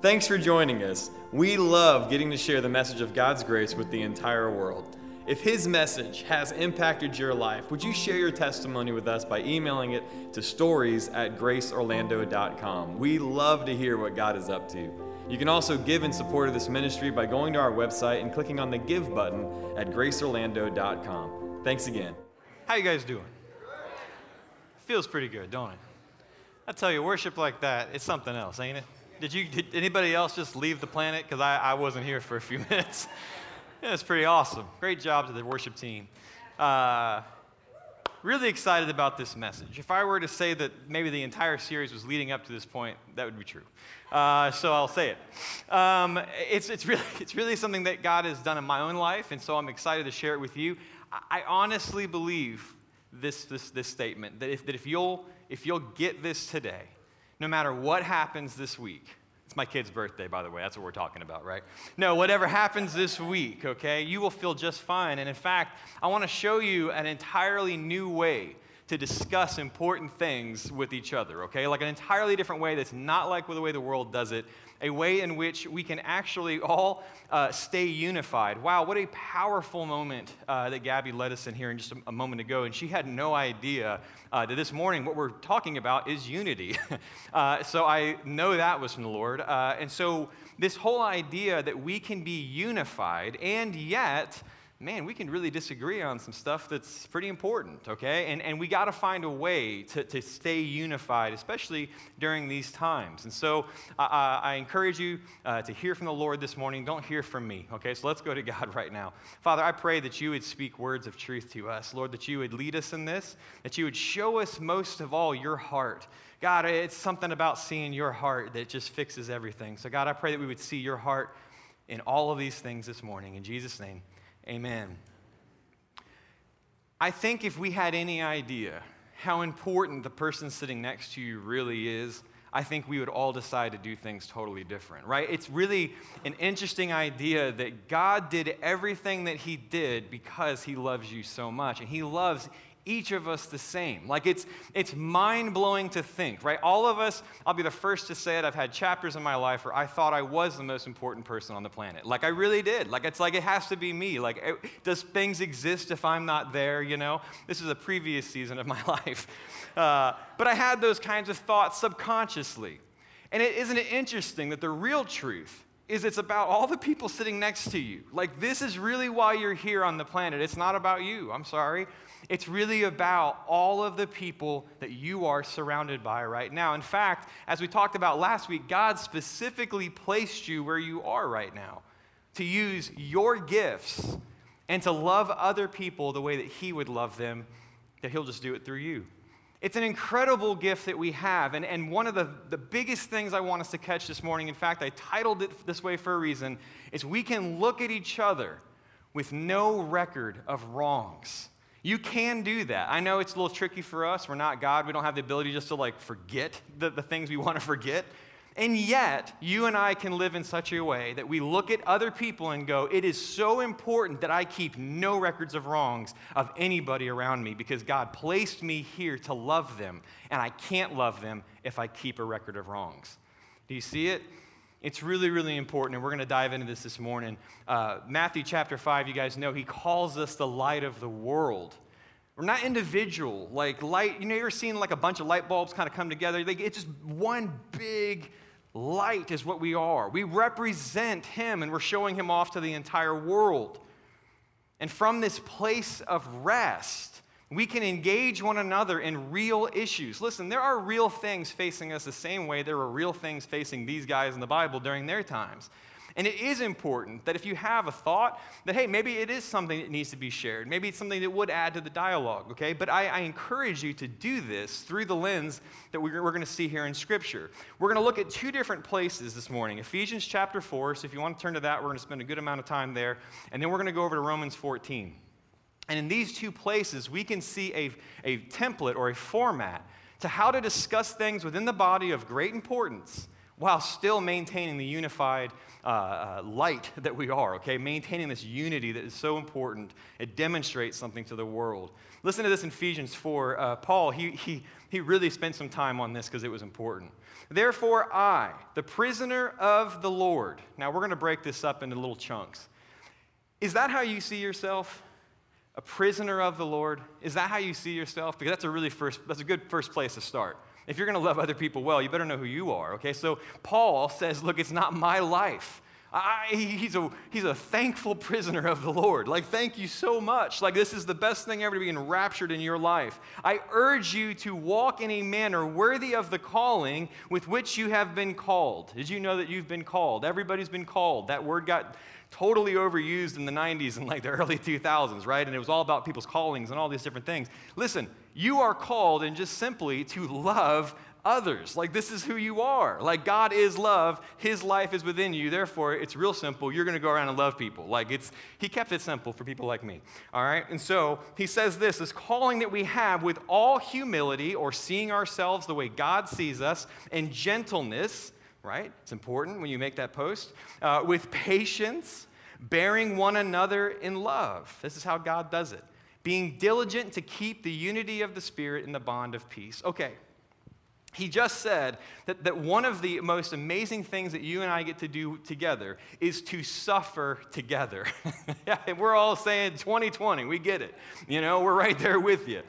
Thanks for joining us. We love getting to share the message of God's grace with the entire world. If His message has impacted your life, would you share your testimony with us by emailing it to stories at graceorlando.com? We love to hear what God is up to. You can also give in support of this ministry by going to our website and clicking on the Give button at graceorlando.com. Thanks again. How you guys doing? Feels pretty good, don't it? I tell you, worship like that, it's something else, ain't it? Did you? Did anybody else just leave the planet? Because I, I wasn't here for a few minutes. it's pretty awesome. Great job to the worship team. Uh, really excited about this message. If I were to say that maybe the entire series was leading up to this point, that would be true. Uh, so I'll say it. Um, it's, it's, really, it's really something that God has done in my own life, and so I'm excited to share it with you. I, I honestly believe this, this, this statement that if, that if you'll, if you'll get this today, no matter what happens this week, it's my kid's birthday, by the way. That's what we're talking about, right? No, whatever happens this week, okay, you will feel just fine. And in fact, I want to show you an entirely new way to discuss important things with each other, okay? Like an entirely different way that's not like the way the world does it, a way in which we can actually all uh, stay unified. Wow, what a powerful moment uh, that Gabby led us in here in just a, a moment ago. And she had no idea uh, that this morning what we're talking about is unity. Uh, so I know that was from the Lord. Uh, and so this whole idea that we can be unified and yet, man, we can really disagree on some stuff that's pretty important, okay? And, and we got to find a way to, to stay unified, especially during these times. And so uh, I encourage you uh, to hear from the Lord this morning. Don't hear from me, okay? So let's go to God right now. Father, I pray that you would speak words of truth to us. Lord, that you would lead us in this, that you would show us most of all your heart. God, it's something about seeing your heart that just fixes everything. So, God, I pray that we would see your heart in all of these things this morning. In Jesus' name. Amen. I think if we had any idea how important the person sitting next to you really is, I think we would all decide to do things totally different, right? It's really an interesting idea that God did everything that He did because He loves you so much. And He loves each of us the same. Like it's it's mind-blowing to think, right? All of us, I'll be the first to say it, I've had chapters in my life where I thought I was the most important person on the planet. Like I really did. Like it's like it has to be me. Like it, does things exist if I'm not there, you know? This is a previous season of my life. Uh, but I had those kinds of thoughts subconsciously. And it, isn't it interesting that the real truth is it's about all the people sitting next to you. Like, this is really why you're here on the planet. It's not about you. I'm sorry. It's really about all of the people that you are surrounded by right now. In fact, as we talked about last week, God specifically placed you where you are right now to use your gifts and to love other people the way that He would love them, that He'll just do it through you. It's an incredible gift that we have. And, and one of the, the biggest things I want us to catch this morning, in fact, I titled it this way for a reason, is we can look at each other with no record of wrongs. You can do that. I know it's a little tricky for us. We're not God. We don't have the ability just to like forget the, the things we want to forget. And yet, you and I can live in such a way that we look at other people and go, it is so important that I keep no records of wrongs of anybody around me because God placed me here to love them, and I can't love them if I keep a record of wrongs. Do you see it? It's really, really important, and we're going to dive into this this morning. Uh, Matthew chapter 5, you guys know, he calls us the light of the world. We're not individual, like light. You know, you're seeing like a bunch of light bulbs kind of come together. Like, it's just one big Light is what we are. We represent Him and we're showing Him off to the entire world. And from this place of rest, we can engage one another in real issues. Listen, there are real things facing us the same way there were real things facing these guys in the Bible during their times. And it is important that if you have a thought, that hey, maybe it is something that needs to be shared. Maybe it's something that would add to the dialogue, okay? But I, I encourage you to do this through the lens that we're, we're going to see here in Scripture. We're going to look at two different places this morning Ephesians chapter 4. So if you want to turn to that, we're going to spend a good amount of time there. And then we're going to go over to Romans 14. And in these two places, we can see a, a template or a format to how to discuss things within the body of great importance while still maintaining the unified uh, uh, light that we are, okay? Maintaining this unity that is so important. It demonstrates something to the world. Listen to this in Ephesians 4. Uh, Paul, he, he he really spent some time on this because it was important. Therefore, I, the prisoner of the Lord. Now, we're going to break this up into little chunks. Is that how you see yourself? A prisoner of the Lord? Is that how you see yourself? Because that's a really first, that's a good first place to start. If you're going to love other people well, you better know who you are, okay? So Paul says, look, it's not my life. I, he's, a, he's a thankful prisoner of the Lord. Like, thank you so much. Like, this is the best thing ever to be enraptured in your life. I urge you to walk in a manner worthy of the calling with which you have been called. Did you know that you've been called? Everybody's been called. That word got totally overused in the 90s and like the early 2000s, right? And it was all about people's callings and all these different things. Listen, you are called and just simply to love others. Like, this is who you are. Like, God is love. His life is within you. Therefore, it's real simple. You're going to go around and love people. Like, it's, He kept it simple for people like me. All right? And so, He says this this calling that we have with all humility or seeing ourselves the way God sees us and gentleness, right? It's important when you make that post. Uh, with patience, bearing one another in love. This is how God does it. Being diligent to keep the unity of the Spirit in the bond of peace. Okay, he just said that, that one of the most amazing things that you and I get to do together is to suffer together. yeah, we're all saying 2020, we get it. You know, we're right there with you.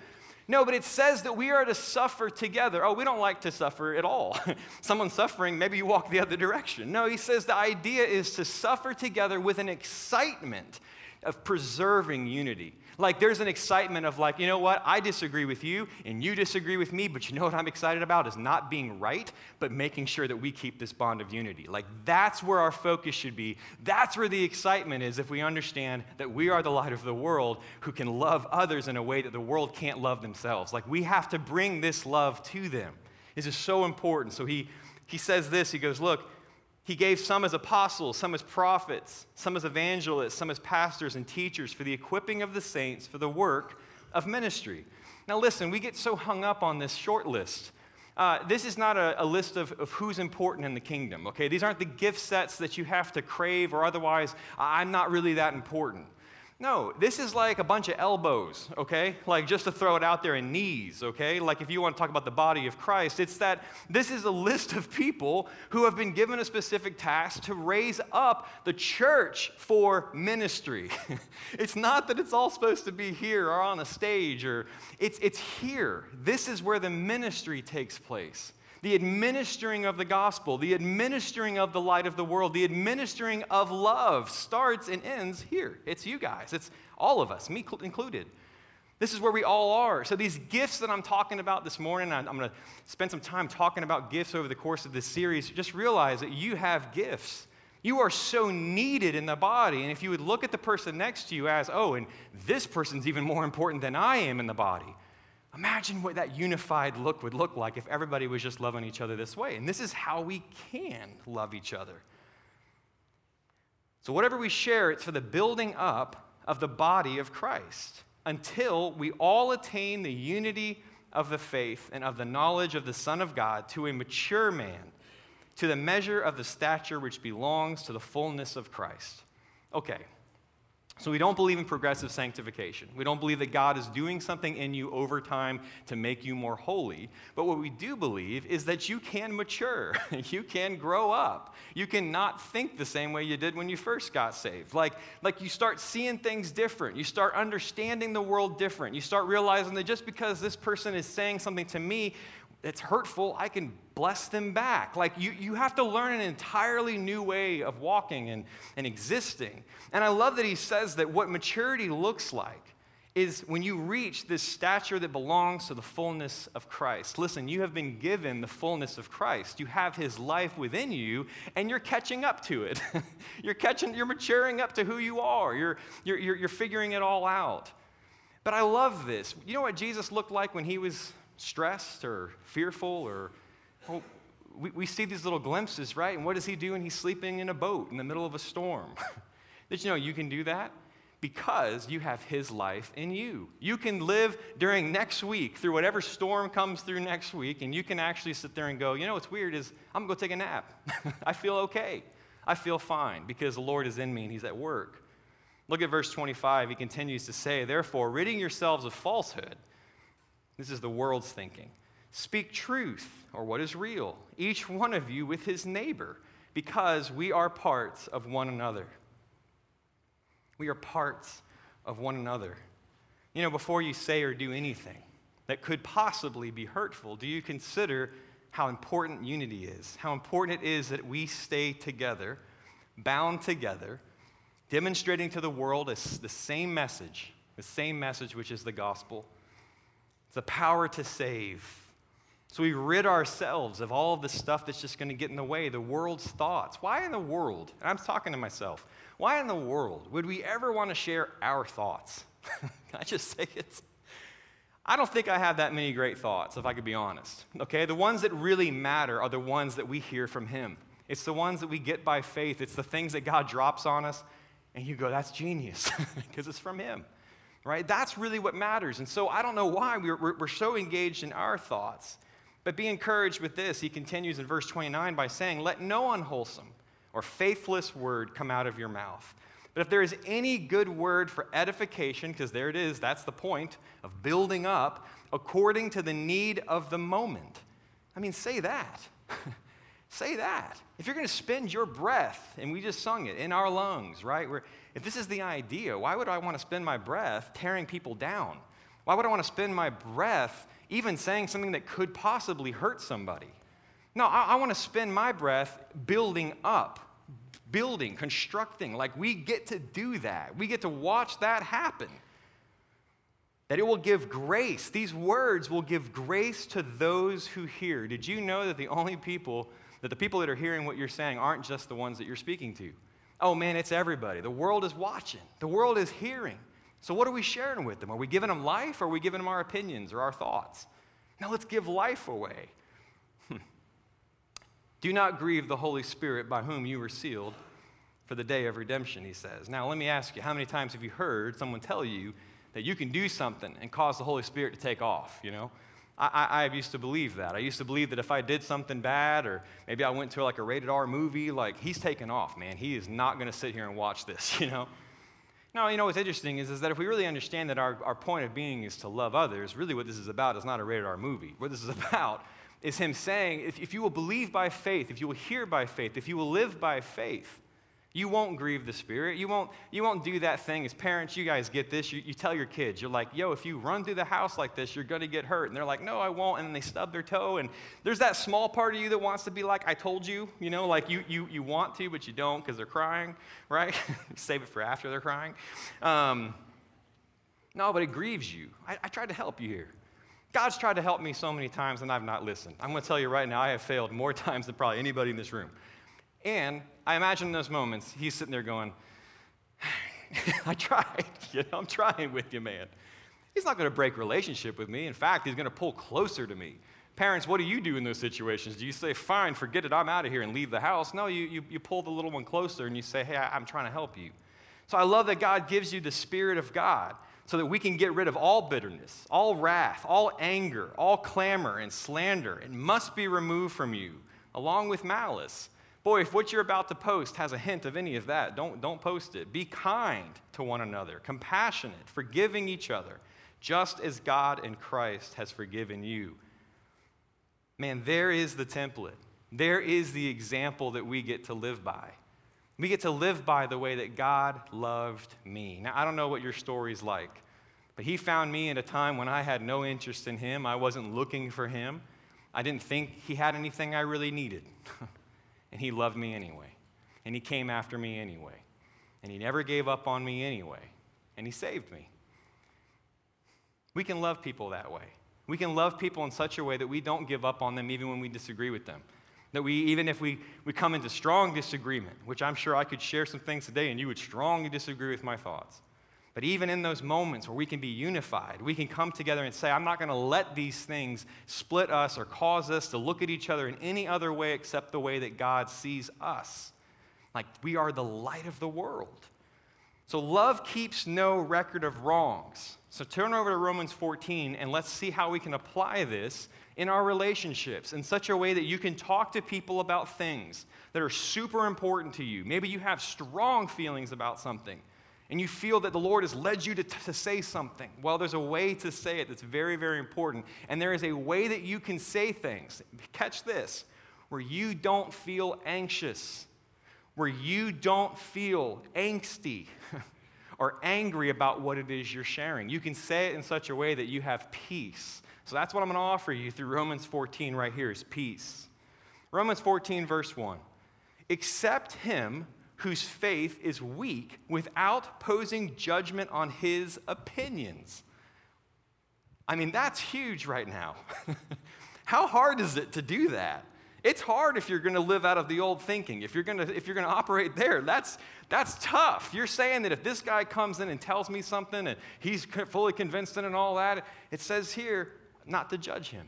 No, but it says that we are to suffer together. Oh, we don't like to suffer at all. Someone's suffering, maybe you walk the other direction. No, he says the idea is to suffer together with an excitement of preserving unity. Like there's an excitement of like, you know what? I disagree with you and you disagree with me, but you know what I'm excited about is not being right, but making sure that we keep this bond of unity. Like that's where our focus should be. That's where the excitement is if we understand that we are the light of the world who can love others in a way that the world can't love themselves. Like we have to bring this love to them. This is so important. So he he says this, he goes, "Look, he gave some as apostles, some as prophets, some as evangelists, some as pastors and teachers for the equipping of the saints for the work of ministry. Now, listen, we get so hung up on this short list. Uh, this is not a, a list of, of, who's important in the kingdom, okay? These aren't the gift sets that you have to crave or otherwise, I'm not really that important. No, this is like a bunch of elbows, okay? Like just to throw it out there and knees, okay? Like if you want to talk about the body of Christ, it's that this is a list of people who have been given a specific task to raise up the church for ministry. it's not that it's all supposed to be here or on a stage or it's it's here. This is where the ministry takes place the administering of the gospel, the administering of the light of the world, the administering of love starts and ends here. It's you guys, it's all of us, me included. This is where we all are. So, these gifts that I'm talking about this morning, I'm going to spend some time talking about gifts over the course of this series. Just realize that you have gifts. You are so needed in the body. And if you would look at the person next to you as, oh, and this person's even more important than I am in the body, Imagine what that unified look would look like if everybody was just loving each other this way. And this is how we can love each other. So, whatever we share, it's for the building up of the body of Christ until we all attain the unity of the faith and of the knowledge of the Son of God to a mature man, to the measure of the stature which belongs to the fullness of Christ. Okay, so, we don't believe in progressive sanctification. We don't believe that God is doing something in you over time to make you more holy. But what we do believe is that you can mature, you can grow up. You can not think the same way you did when you first got saved. Like, like you start seeing things different, you start understanding the world different. You start realizing that just because this person is saying something to me it's hurtful, I can bless them back. Like you, you have to learn an entirely new way of walking and, and existing. And I love that he says that what maturity looks like is when you reach this stature that belongs to the fullness of Christ. Listen, you have been given the fullness of Christ. You have his life within you, and you're catching up to it. you're catching, you're maturing up to who you are. You're, you're, you're, you're figuring it all out. But I love this. You know what Jesus looked like when he was stressed or fearful or well, we, we see these little glimpses, right? And what does he do when he's sleeping in a boat in the middle of a storm? Did you know you can do that? Because you have his life in you. You can live during next week through whatever storm comes through next week, and you can actually sit there and go, you know what's weird is I'm gonna go take a nap. I feel okay. I feel fine because the Lord is in me and he's at work. Look at verse 25. He continues to say, Therefore, ridding yourselves of falsehood, this is the world's thinking. Speak truth, or what is real, each one of you with his neighbor, because we are parts of one another. We are parts of one another. You know, before you say or do anything that could possibly be hurtful, do you consider how important unity is? How important it is that we stay together, bound together, demonstrating to the world the same message, the same message which is the gospel. It's the power to save. So we rid ourselves of all of the stuff that's just going to get in the way, the world's thoughts. Why in the world, and I'm talking to myself, why in the world would we ever want to share our thoughts? Can I just say it? I don't think I have that many great thoughts, if I could be honest. Okay? The ones that really matter are the ones that we hear from Him. It's the ones that we get by faith. It's the things that God drops on us, and you go, that's genius, because it's from Him. Right? That's really what matters. And so I don't know why we're, we're, we're so engaged in our thoughts. But be encouraged with this. He continues in verse 29 by saying, Let no unwholesome or faithless word come out of your mouth but if there is any good word for edification, because there it is, that's the point of building up according to the need of the moment. I mean, say that. say that. If you're going to spend your breath, and we just sung it, in our lungs, right? Where, if this is the idea, why would I want to spend my breath tearing people down? Why would I want to spend my breath even saying something that could possibly hurt somebody? No, I, I want to spend my breath building up building, constructing. Like we get to do that. We get to watch that happen. That it will give grace. These words will give grace to those who hear. Did you know that the only people, that the people that are hearing what you're saying aren't just the ones that you're speaking to? Oh man, it's everybody. The world is watching, the world is hearing. So, what are we sharing with them? Are we giving them life or are we giving them our opinions or our thoughts? Now, let's give life away. Do not grieve the Holy Spirit by whom you were sealed for the day of redemption, he says. Now, let me ask you, how many times have you heard someone tell you that you can do something and cause the Holy Spirit to take off, you know? I, I, used to believe that. I used to believe that if I did something bad or maybe I went to like a rated R movie, like he's taking off, man. He is not going to sit here and watch this, you know? No, you know what's interesting is, is that if we really understand that our, our point of being is to love others, really what this is about is not a rated R movie. What this is about is him saying, if, if you will believe by faith, if you will hear by faith, if you will live by faith, you won't grieve the Spirit. You won't, you won't do that thing. As parents, you guys get this. You, you tell your kids, you're like, yo, if you run through the house like this, you're going to get hurt. And they're like, no, I won't. And they stub their toe. And there's that small part of you that wants to be like, I told you, you know, like you, you, you want to, but you don't because they're crying, right? Save it for after they're crying. Um, no, but it grieves you. I, I tried to help you here. God's tried to help me so many times and I've not listened. I'm going to tell you right now, I have failed more times than probably anybody in this room. And I imagine in those moments, he's sitting there going, I tried. You know, I'm trying with you, man. He's not going to break relationship with me. In fact, he's going to pull closer to me. Parents, what do you do in those situations? Do you say, fine, forget it, I'm out of here and leave the house? No, you, you, you pull the little one closer and you say, hey, I, I'm trying to help you. So I love that God gives you the Spirit of God so that we can get rid of all bitterness, all wrath, all anger, all clamor and slander. It must be removed from you, along with malice. Boy, if what you're about to post has a hint of any of that, don't, don't post it. Be kind to one another, compassionate, forgiving each other, just as God in Christ has forgiven you. Man, there is the template. There is the example that we get to live by. We get to live by the way that God loved me. Now, I don't know what your story's like, but He found me at a time when I had no interest in Him. I wasn't looking for Him. I didn't think He had anything I really needed. and He loved me anyway. And He came after me anyway. And He never gave up on me anyway. And He saved me. We can love people that way. We can love people in such a way that we don't give up on them even when we disagree with them. That we, even if we, we come into strong disagreement, which I'm sure I could share some things today and you would strongly disagree with my thoughts. But even in those moments where we can be unified, we can come together and say, I'm not going to let these things split us or cause us to look at each other in any other way except the way that God sees us. Like we are the light of the world. So love keeps no record of wrongs. So turn over to Romans 14 and let's see how we can apply this in our relationships in such a way that you can talk to people about things that are super important to you. Maybe you have strong feelings about something. And you feel that the Lord has led you to, to say something, well, there's a way to say it that's very, very important. And there is a way that you can say things, catch this, where you don't feel anxious, where you don't feel angsty or angry about what it is you're sharing. You can say it in such a way that you have peace. So that's what I'm going to offer you through Romans 14 right here is peace. Romans 14, verse 1. Accept him whose faith is weak without posing judgment on his opinions. I mean, that's huge right now. How hard is it to do that? It's hard if you're going to live out of the old thinking. If you're going to if you're going to operate there, that's that's tough. You're saying that if this guy comes in and tells me something and he's fully convinced in and all that, it says here not to judge him.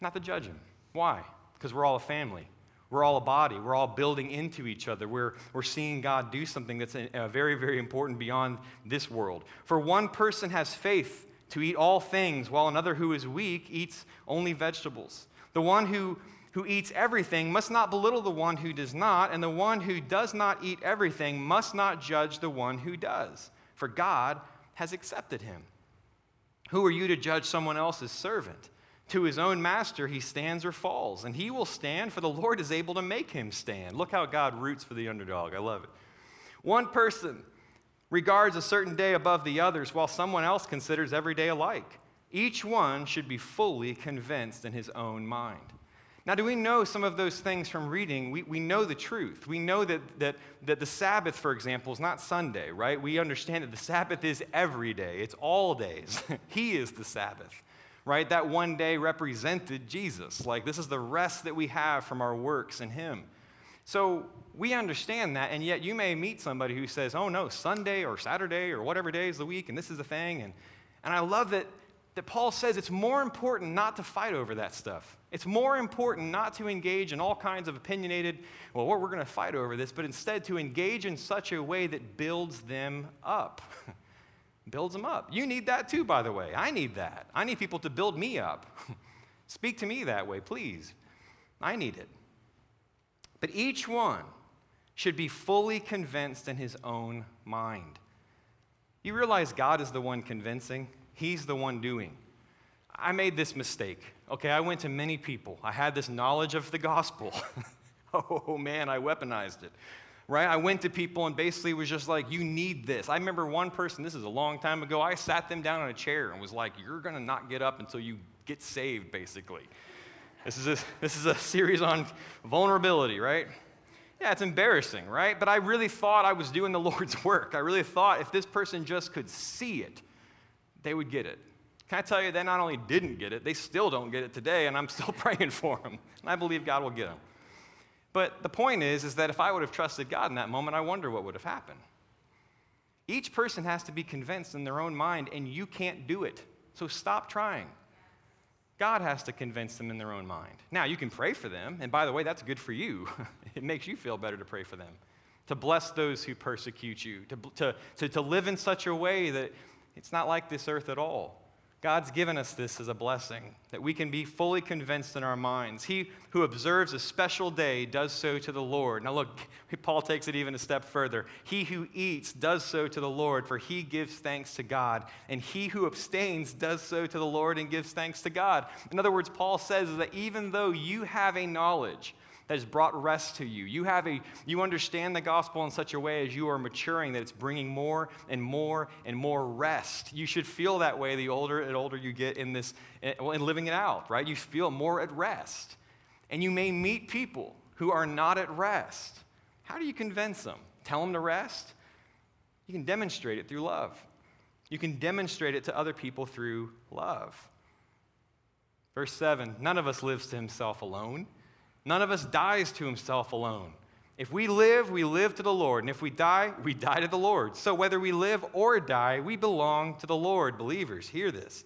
Not to judge him. Why? Because we're all a family. We're all a body. We're all building into each other. We're, we're seeing God do something that's a, a very, very important beyond this world. For one person has faith to eat all things, while another who is weak eats only vegetables. The one who, who eats everything must not belittle the one who does not, and the one who does not eat everything must not judge the one who does, for God has accepted him. Who are you to judge someone else's servant? To his own master he stands or falls, and he will stand, for the Lord is able to make him stand. Look how God roots for the underdog. I love it. One person regards a certain day above the others, while someone else considers every day alike. Each one should be fully convinced in his own mind. Now, do we know some of those things from reading? We, we know the truth. We know that, that, that the Sabbath, for example, is not Sunday, right? We understand that the Sabbath is every day, it's all days. he is the Sabbath right? That one day represented Jesus. Like, this is the rest that we have from our works in Him. So we understand that, and yet you may meet somebody who says, oh no, Sunday or Saturday or whatever day is the week, and this is the thing. And, and I love that, that Paul says it's more important not to fight over that stuff. It's more important not to engage in all kinds of opinionated, well, we're going to fight over this, but instead to engage in such a way that builds them up. builds them up. You need that too, by the way. I need that. I need people to build me up. Speak to me that way, please. I need it. But each one should be fully convinced in his own mind. You realize God is the one convincing, He's the one doing. I made this mistake. Okay, I went to many people. I had this knowledge of the gospel. oh man, I weaponized it right? I went to people and basically was just like, you need this. I remember one person, this is a long time ago, I sat them down in a chair and was like, you're going to not get up until you get saved, basically. This is, a, this is a series on vulnerability, right? Yeah, it's embarrassing, right? But I really thought I was doing the Lord's work. I really thought if this person just could see it, they would get it. Can I tell you, they not only didn't get it, they still don't get it today, and I'm still praying for them. And I believe God will get them. But the point is, is that if I would have trusted God in that moment, I wonder what would have happened. Each person has to be convinced in their own mind, and you can't do it. So stop trying. God has to convince them in their own mind. Now, you can pray for them, and by the way, that's good for you. it makes you feel better to pray for them, to bless those who persecute you, to, to, to, to live in such a way that it's not like this earth at all. God's given us this as a blessing, that we can be fully convinced in our minds. He who observes a special day does so to the Lord. Now, look, Paul takes it even a step further. He who eats does so to the Lord, for he gives thanks to God. And he who abstains does so to the Lord and gives thanks to God. In other words, Paul says that even though you have a knowledge, that has brought rest to you. You have a you understand the gospel in such a way as you are maturing that it's bringing more and more and more rest. You should feel that way the older and older you get in this in living it out, right? You feel more at rest. And you may meet people who are not at rest. How do you convince them? Tell them to rest? You can demonstrate it through love. You can demonstrate it to other people through love. Verse 7 None of us lives to himself alone. None of us dies to himself alone. If we live, we live to the Lord. And if we die, we die to the Lord. So whether we live or die, we belong to the Lord. Believers, hear this.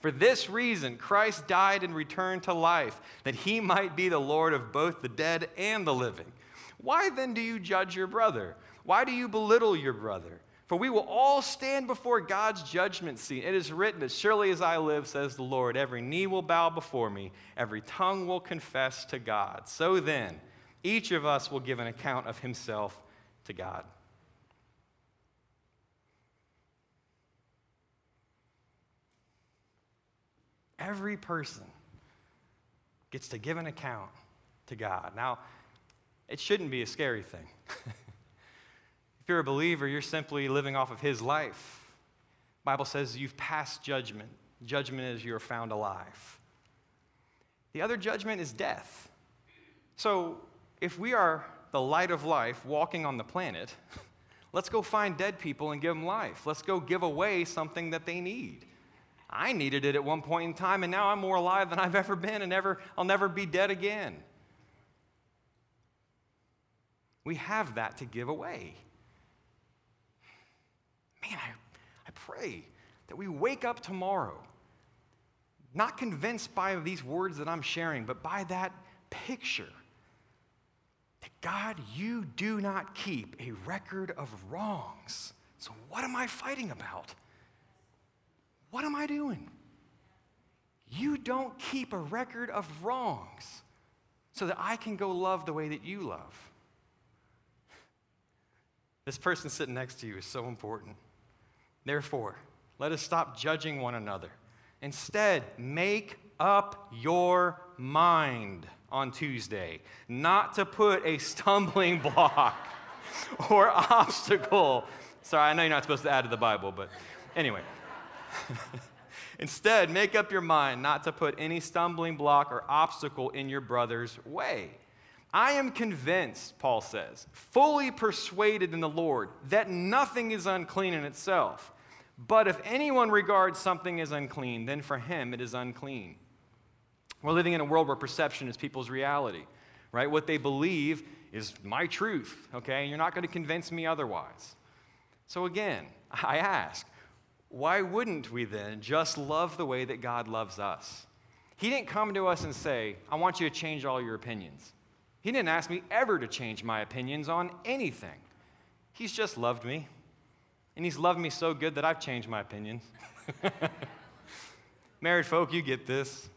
For this reason, Christ died and returned to life, that he might be the Lord of both the dead and the living. Why then do you judge your brother? Why do you belittle your brother? For we will all stand before God's judgment seat. It is written, As surely as I live, says the Lord, every knee will bow before me, every tongue will confess to God. So then, each of us will give an account of himself to God. Every person gets to give an account to God. Now, it shouldn't be a scary thing if you're a believer, you're simply living off of his life. Bible says you've passed judgment. Judgment is you're found alive. The other judgment is death. So, if we are the light of life walking on the planet, let's go find dead people and give them life. Let's go give away something that they need. I needed it at one point in time, and now I'm more alive than I've ever been, and ever, I'll never be dead again. We have that to give away. Man, I, I pray that we wake up tomorrow not convinced by these words that I'm sharing, but by that picture that God, you do not keep a record of wrongs. So, what am I fighting about? What am I doing? You don't keep a record of wrongs so that I can go love the way that you love. This person sitting next to you is so important. Therefore, let us stop judging one another. Instead, make up your mind on Tuesday not to put a stumbling block or obstacle. Sorry, I know you're not supposed to add to the Bible, but anyway. Instead, make up your mind not to put any stumbling block or obstacle in your brother's way. I am convinced, Paul says, fully persuaded in the Lord that nothing is unclean in itself. But if anyone regards something as unclean, then for him it is unclean. We're living in a world where perception is people's reality, right? What they believe is my truth, okay? And you're not going to convince me otherwise. So again, I ask, why wouldn't we then just love the way that God loves us? He didn't come to us and say, I want you to change all your opinions. He didn't ask me ever to change my opinions on anything. He's just loved me. And He's loved me so good that I've changed my opinions. Married folk, you get this.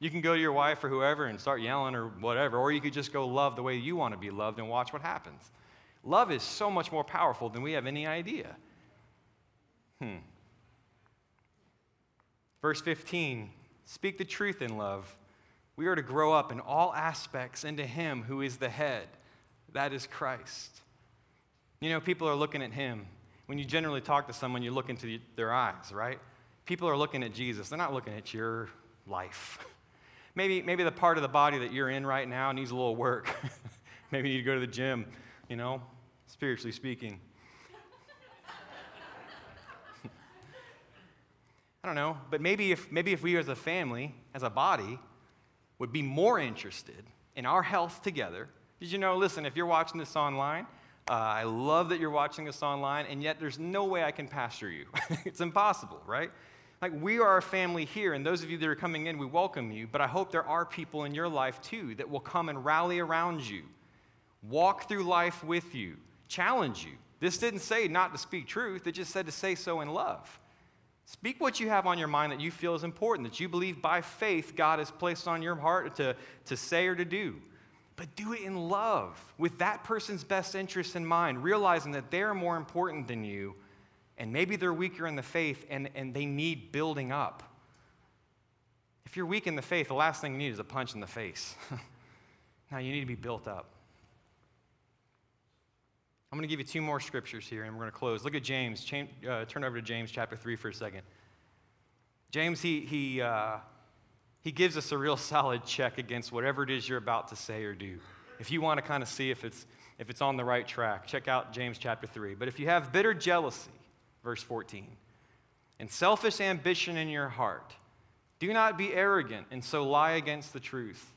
You can go to your wife or whoever and start yelling or whatever, or you could just go love the way you want to be loved and watch what happens. Love is so much more powerful than we have any idea. Hmm. Verse 15 Speak the truth in love. We are to grow up in all aspects into Him who is the head. That is Christ. You know, people are looking at Him. When you generally talk to someone, you look into their eyes, right? People are looking at Jesus. They're not looking at your life. maybe, maybe the part of the body that you're in right now needs a little work. maybe you need to go to the gym, you know, spiritually speaking. I don't know, but maybe if, maybe if we as a family, as a body, would be more interested in our health together. Did you know, listen, if you're watching this online, uh, I love that you're watching this online, and yet there's no way I can pastor you. it's impossible, right? Like, we are a family here, and those of you that are coming in, we welcome you, but I hope there are people in your life too that will come and rally around you, walk through life with you, challenge you. This didn't say not to speak truth, it just said to say so in love. Speak what you have on your mind that you feel is important, that you believe by faith God has placed on your heart to, to say or to do. But do it in love, with that person's best interests in mind, realizing that they're more important than you, and maybe they're weaker in the faith and, and they need building up. If you're weak in the faith, the last thing you need is a punch in the face. now you need to be built up. I'm going to give you two more scriptures here and we're going to close. Look at James. uh, turn over to James chapter 3 for a second. James, he, he, uh, he gives us a real solid check against whatever it is you're about to say or do. If you want to kind of see if it's, if it's on the right track, check out James chapter 3. But if you have bitter jealousy, verse 14, and selfish ambition in your heart, do not be arrogant and so lie against the truth.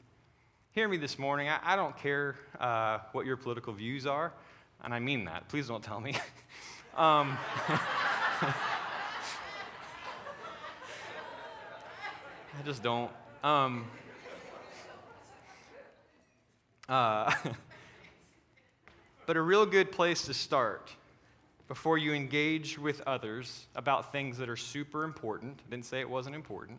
Hear me this morning. I, I don't care uh, what your political views are and I mean that. Please don't tell me. um, I just don't. Um, uh, but a real good place to start before you engage with others about things that are super important, didn't say it wasn't important,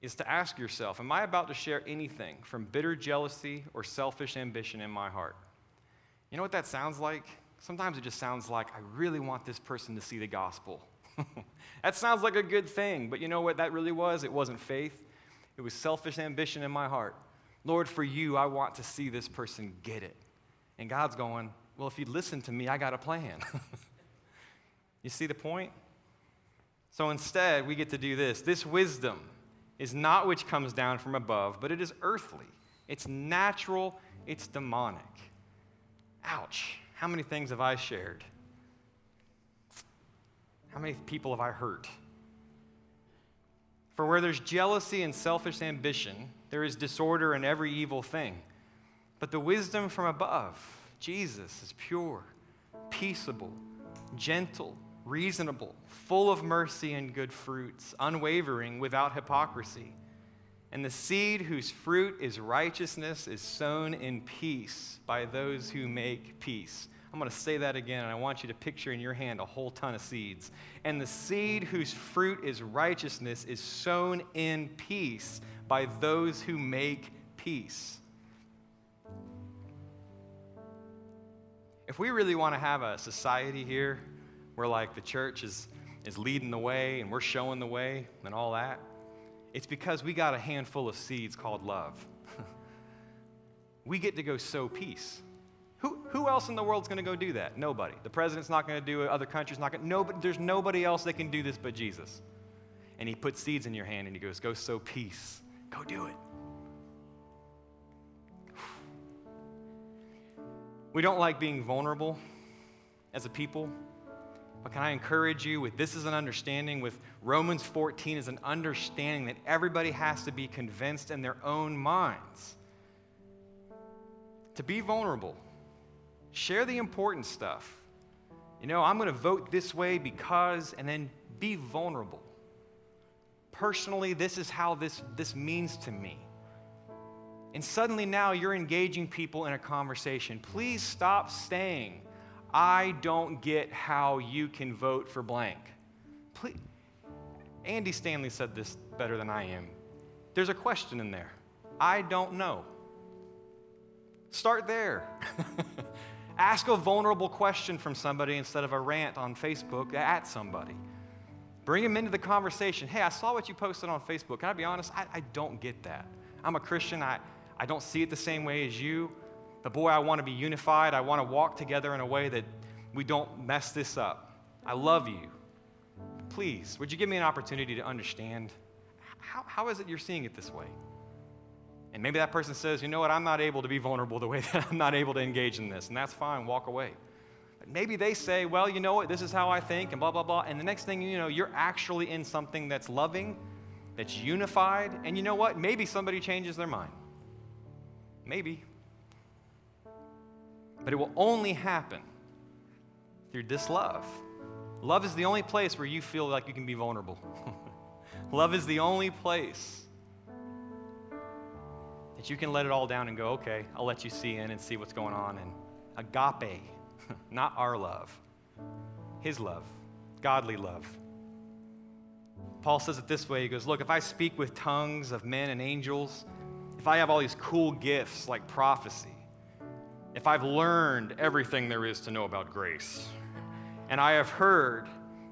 is to ask yourself Am I about to share anything from bitter jealousy or selfish ambition in my heart? You know what that sounds like? Sometimes it just sounds like, I really want this person to see the gospel. that sounds like a good thing, but you know what that really was? It wasn't faith, it was selfish ambition in my heart. Lord, for you, I want to see this person get it. And God's going, Well, if you listen to me, I got a plan. you see the point? So instead, we get to do this. This wisdom is not which comes down from above, but it is earthly. It's natural, it's demonic. Ouch. How many things have I shared? How many people have I hurt? For where there's jealousy and selfish ambition, there is disorder in every evil thing. But the wisdom from above, Jesus, is pure, peaceable, gentle, reasonable, full of mercy and good fruits, unwavering, without hypocrisy. And the seed whose fruit is righteousness is sown in peace by those who make peace. I'm going to say that again, and I want you to picture in your hand a whole ton of seeds. And the seed whose fruit is righteousness is sown in peace by those who make peace. If we really want to have a society here where, like, the church is, is leading the way and we're showing the way and all that, it's because we got a handful of seeds called love. we get to go sow peace. Who, who else in the world's going to go do that? Nobody. The president's not going to do it. Other countries not going. Nobody, there's nobody else that can do this but Jesus. And he puts seeds in your hand and he goes, Go sow peace. Go do it. We don't like being vulnerable as a people. But can I encourage you with this is an understanding, with Romans 14 is an understanding that everybody has to be convinced in their own minds to be vulnerable Share the important stuff. You know, I'm going to vote this way because, and then be vulnerable. Personally, this is how this, this means to me. And suddenly now you're engaging people in a conversation. Please stop saying, I don't get how you can vote for blank. Please. Andy Stanley said this better than I am. There's a question in there. I don't know. Start there. Ask a vulnerable question from somebody instead of a rant on Facebook at somebody. Bring them into the conversation. Hey, I saw what you posted on Facebook. Can I be honest? I, I don't get that. I'm a Christian. I, I don't see it the same way as you. But boy, I want to be unified. I want to walk together in a way that we don't mess this up. I love you. Please, would you give me an opportunity to understand? How, how is it you're seeing it this way? And maybe that person says, you know what, I'm not able to be vulnerable the way that I'm not able to engage in this. And that's fine, walk away. But maybe they say, well, you know what, this is how I think, and blah, blah, blah. And the next thing you know, you're actually in something that's loving, that's unified. And you know what? Maybe somebody changes their mind. Maybe. But it will only happen through this love. Love is the only place where you feel like you can be vulnerable. love is the only place that you can let it all down and go, okay, I'll let you see in and see what's going on. And agape, not our love, his love, godly love. Paul says it this way He goes, Look, if I speak with tongues of men and angels, if I have all these cool gifts like prophecy, if I've learned everything there is to know about grace, and I have heard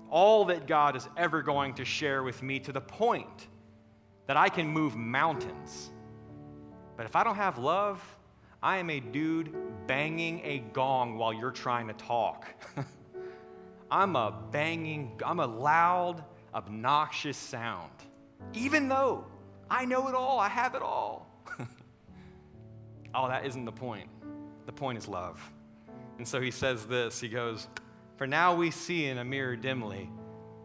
all that God is ever going to share with me to the point that I can move mountains but if I don't have love, I am a dude banging a gong while you're trying to talk. I'm a banging, I'm a loud, obnoxious sound. Even though I know it all, I have it all. oh, that isn't the point. The point is love. And so he says this He goes, For now we see in a mirror dimly,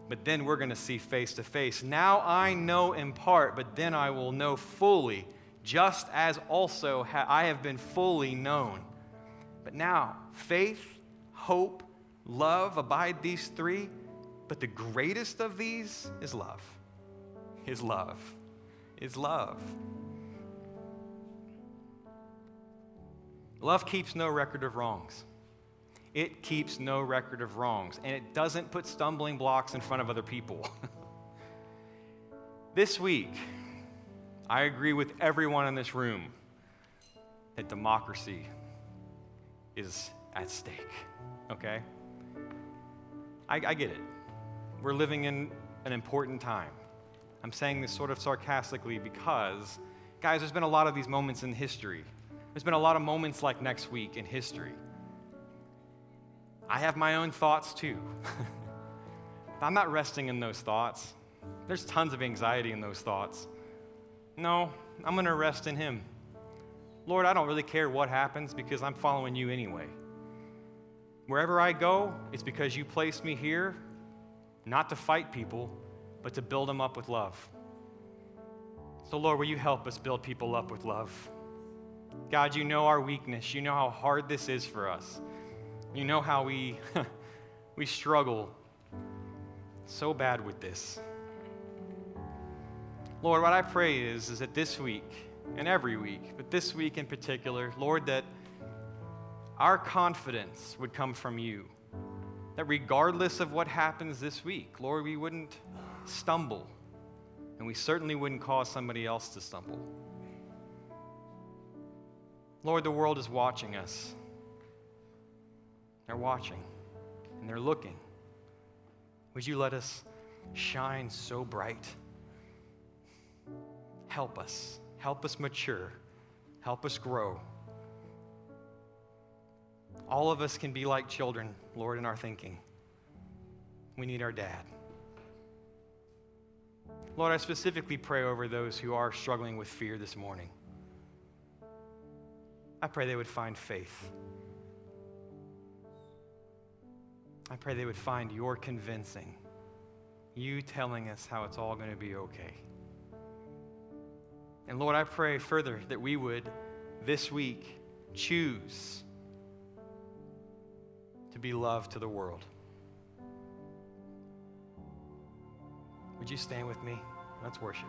but then we're going to see face to face. Now I know in part, but then I will know fully just as also ha- I have been fully known. But now, faith, hope, love abide these three, but the greatest of these is love. Is love. Is love. Love keeps no record of wrongs. It keeps no record of wrongs, and it doesn't put stumbling blocks in front of other people. this week, I agree with everyone in this room that democracy is at stake, okay? I, I get it. we're living in an important time. I'm saying this sort of sarcastically because, guys, there's been a lot of these moments in history. There's been a lot of moments like next week in history. I have my own thoughts too. I'm not resting in those thoughts. There's tons of anxiety in those thoughts. No, I'm going to rest in Him. Lord, I don't really care what happens because I'm following you anyway. Wherever I go, it's because you placed me here not to fight people, but to build them up with love. So, Lord, will you help us build people up with love? God, you know our weakness. You know how hard this is for us. You know how we, we struggle so bad with this. Lord, what I pray is, is that this week and every week, but this week in particular, Lord, that our confidence would come from you. That regardless of what happens this week, Lord, we wouldn't stumble, and we certainly wouldn't cause somebody else to stumble. Lord, the world is watching us. They're watching and they're looking. Would you let us shine so bright? Help us. Help us mature. Help us grow. All of us can be like children, Lord, in our thinking. We need our dad. Lord, I specifically pray over those who are struggling with fear this morning. I pray they would find faith. I pray they would find your convincing, you telling us how it's all going to be okay. And Lord, I pray further that we would this week choose to be love to the world. Would you stand with me? Let's worship.